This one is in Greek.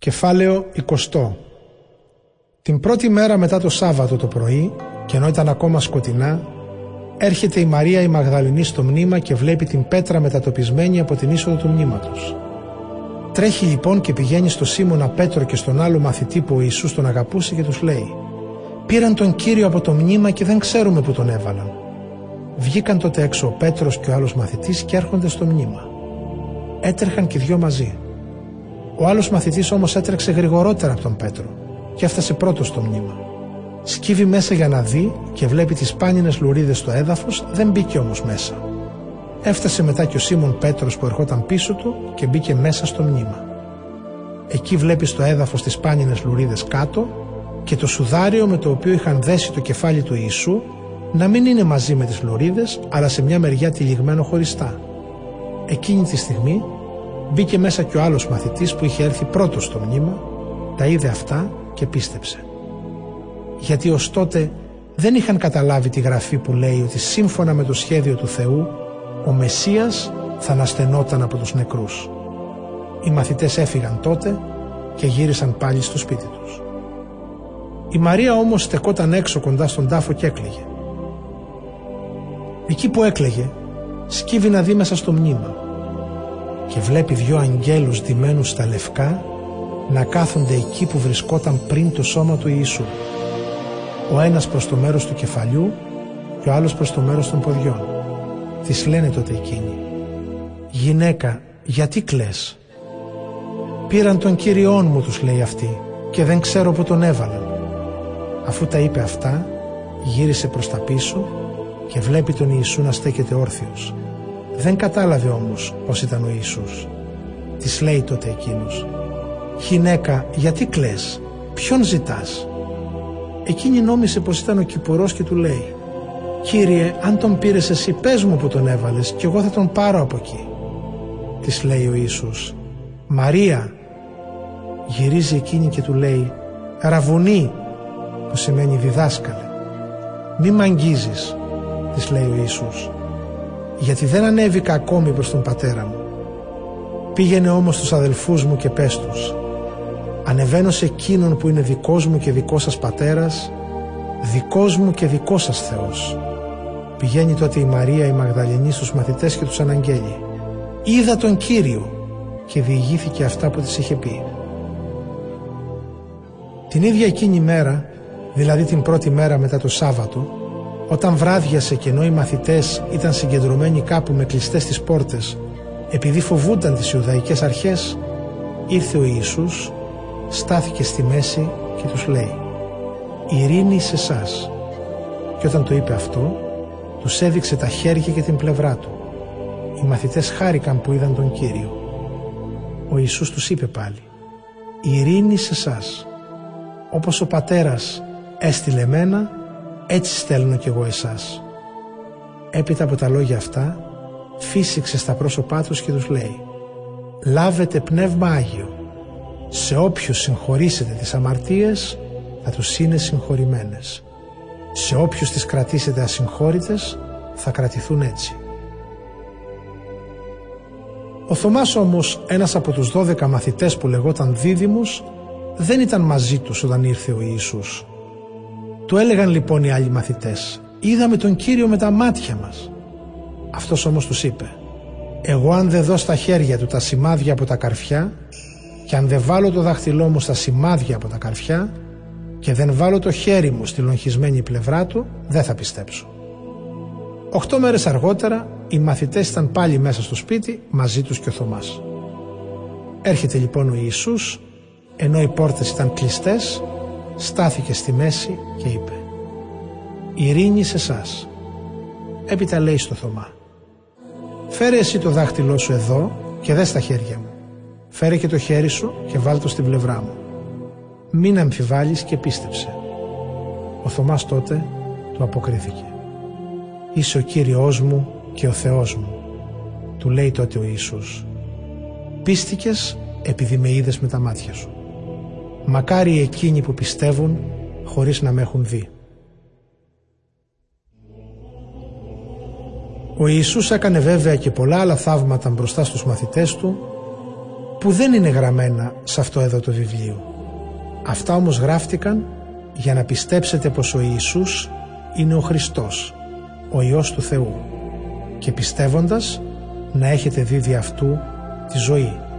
Κεφάλαιο 20 Την πρώτη μέρα μετά το Σάββατο το πρωί, και ενώ ήταν ακόμα σκοτεινά, έρχεται η Μαρία η Μαγδαληνή στο μνήμα και βλέπει την πέτρα μετατοπισμένη από την είσοδο του μνήματος. Τρέχει λοιπόν και πηγαίνει στο Σίμωνα Πέτρο και στον άλλο μαθητή που ο Ιησούς τον αγαπούσε και τους λέει «Πήραν τον Κύριο από το μνήμα και δεν ξέρουμε που τον έβαλαν». Βγήκαν τότε έξω ο Πέτρος και ο άλλος μαθητής και έρχονται στο μνήμα. Έτρεχαν και δυο μαζί. Ο άλλος μαθητής όμως έτρεξε γρηγορότερα από τον Πέτρο και έφτασε πρώτος στο μνήμα. Σκύβει μέσα για να δει και βλέπει τις πάνινες λουρίδες στο έδαφος, δεν μπήκε όμως μέσα. Έφτασε μετά και ο Σίμων Πέτρος που ερχόταν πίσω του και μπήκε μέσα στο μνήμα. Εκεί βλέπει στο έδαφος τις πάνινες λουρίδες κάτω και το σουδάριο με το οποίο είχαν δέσει το κεφάλι του Ιησού να μην είναι μαζί με τις λωρίδες αλλά σε μια μεριά τυλιγμένο χωριστά. Εκείνη τη στιγμή μπήκε μέσα και ο άλλος μαθητής που είχε έρθει πρώτος στο μνήμα, τα είδε αυτά και πίστεψε. Γιατί ως τότε δεν είχαν καταλάβει τη γραφή που λέει ότι σύμφωνα με το σχέδιο του Θεού ο Μεσσίας θα αναστενόταν από τους νεκρούς. Οι μαθητές έφυγαν τότε και γύρισαν πάλι στο σπίτι τους. Η Μαρία όμως στεκόταν έξω κοντά στον τάφο και έκλαιγε. Εκεί που έκλαιγε, σκύβει να δει μέσα στο μνήμα και βλέπει δυο αγγέλους ντυμένους στα λευκά να κάθονται εκεί που βρισκόταν πριν το σώμα του Ιησού. Ο ένας προς το μέρος του κεφαλιού και ο άλλος προς το μέρος των ποδιών. Της λένε τότε εκείνοι «Γυναίκα, γιατί κλαις» «Πήραν τον Κύριόν μου» τους λέει αυτή «και δεν ξέρω που τον έβαλαν». Αφού τα είπε αυτά, γύρισε προς τα πίσω και βλέπει τον Ιησού να στέκεται όρθιος. Δεν κατάλαβε όμως πως ήταν ο Ιησούς. Της λέει τότε εκείνος «Γυναίκα, γιατί κλαις, ποιον ζητάς» Εκείνη νόμισε πως ήταν ο Κυπουρός και του λέει «Κύριε, αν τον πήρες εσύ πες μου που τον έβαλες και εγώ θα τον πάρω από εκεί». Της λέει ο Ιησούς «Μαρία». Γυρίζει εκείνη και του λέει «Ραβουνί» που σημαίνει διδάσκαλε. «Μη μ' αγγίζεις», της λέει ο Ιησούς «γιατί δεν ανέβηκα ακόμη προς τον πατέρα μου. Πήγαινε όμως στους αδελφούς μου και πες τους «Ανεβαίνω σε εκείνον που είναι δικός μου και δικός σας πατέρας, δικός μου και δικός σας Θεός». Πηγαίνει τότε η Μαρία η Μαγδαληνή στους μαθητές και τους αναγγέλει «Είδα τον Κύριο» και διηγήθηκε αυτά που της είχε πει. Την ίδια εκείνη μέρα, δηλαδή την πρώτη μέρα μετά το Σάββατο, όταν βράδιασε και ενώ οι μαθητές ήταν συγκεντρωμένοι κάπου με κλειστές τις πόρτες επειδή φοβούνταν τις Ιουδαϊκές αρχές, ήρθε ο Ιησούς, στάθηκε στη μέση και τους λέει «Ειρήνη σε εσάς. Και όταν το είπε αυτό, τους έδειξε τα χέρια και την πλευρά του. Οι μαθητές χάρηκαν που είδαν τον Κύριο. Ο Ιησούς τους είπε πάλι «Ειρήνη σε εσάς. Όπως ο Πατέρας έστειλε μένα, έτσι στέλνω κι εγώ εσάς». Έπειτα από τα λόγια αυτά, φύσηξε στα πρόσωπά τους και τους λέει «Λάβετε πνεύμα Άγιο. Σε όποιους συγχωρήσετε τις αμαρτίες, θα τους είναι συγχωρημένες. Σε όποιους τις κρατήσετε ασυγχώρητες, θα κρατηθούν έτσι». Ο Θωμάς όμως, ένας από τους δώδεκα μαθητές που λεγόταν δίδυμους, δεν ήταν μαζί τους όταν ήρθε ο Ιησούς. Του έλεγαν λοιπόν οι άλλοι μαθητές «Είδαμε τον Κύριο με τα μάτια μας». Αυτός όμως τους είπε «Εγώ αν δεν δω στα χέρια του τα σημάδια από τα καρφιά και αν δεν βάλω το δάχτυλό μου στα σημάδια από τα καρφιά και δεν βάλω το χέρι μου στη λογισμένη πλευρά του, δεν θα πιστέψω». Οχτώ μέρες αργότερα οι μαθητές ήταν πάλι μέσα στο σπίτι μαζί τους και ο Θωμάς. Έρχεται λοιπόν ο Ιησούς ενώ οι πόρτες ήταν κλειστές στάθηκε στη μέση και είπε «Ειρήνη σε εσάς». Έπειτα λέει στο Θωμά «Φέρε εσύ το δάχτυλό σου εδώ και δες τα χέρια μου. Φέρε και το χέρι σου και βάλ το στην πλευρά μου. Μην αμφιβάλλεις και πίστεψε». Ο Θωμάς τότε του αποκρίθηκε «Είσαι ο Κύριος μου και ο Θεός μου». Του λέει τότε ο Ιησούς «Πίστηκες επειδή με είδες με τα μάτια σου». Μακάρι εκείνοι που πιστεύουν χωρίς να με έχουν δει. Ο Ιησούς έκανε βέβαια και πολλά άλλα θαύματα μπροστά στους μαθητές του που δεν είναι γραμμένα σε αυτό εδώ το βιβλίο. Αυτά όμως γράφτηκαν για να πιστέψετε πως ο Ιησούς είναι ο Χριστός, ο Υιός του Θεού και πιστεύοντας να έχετε δει δι' αυτού τη ζωή.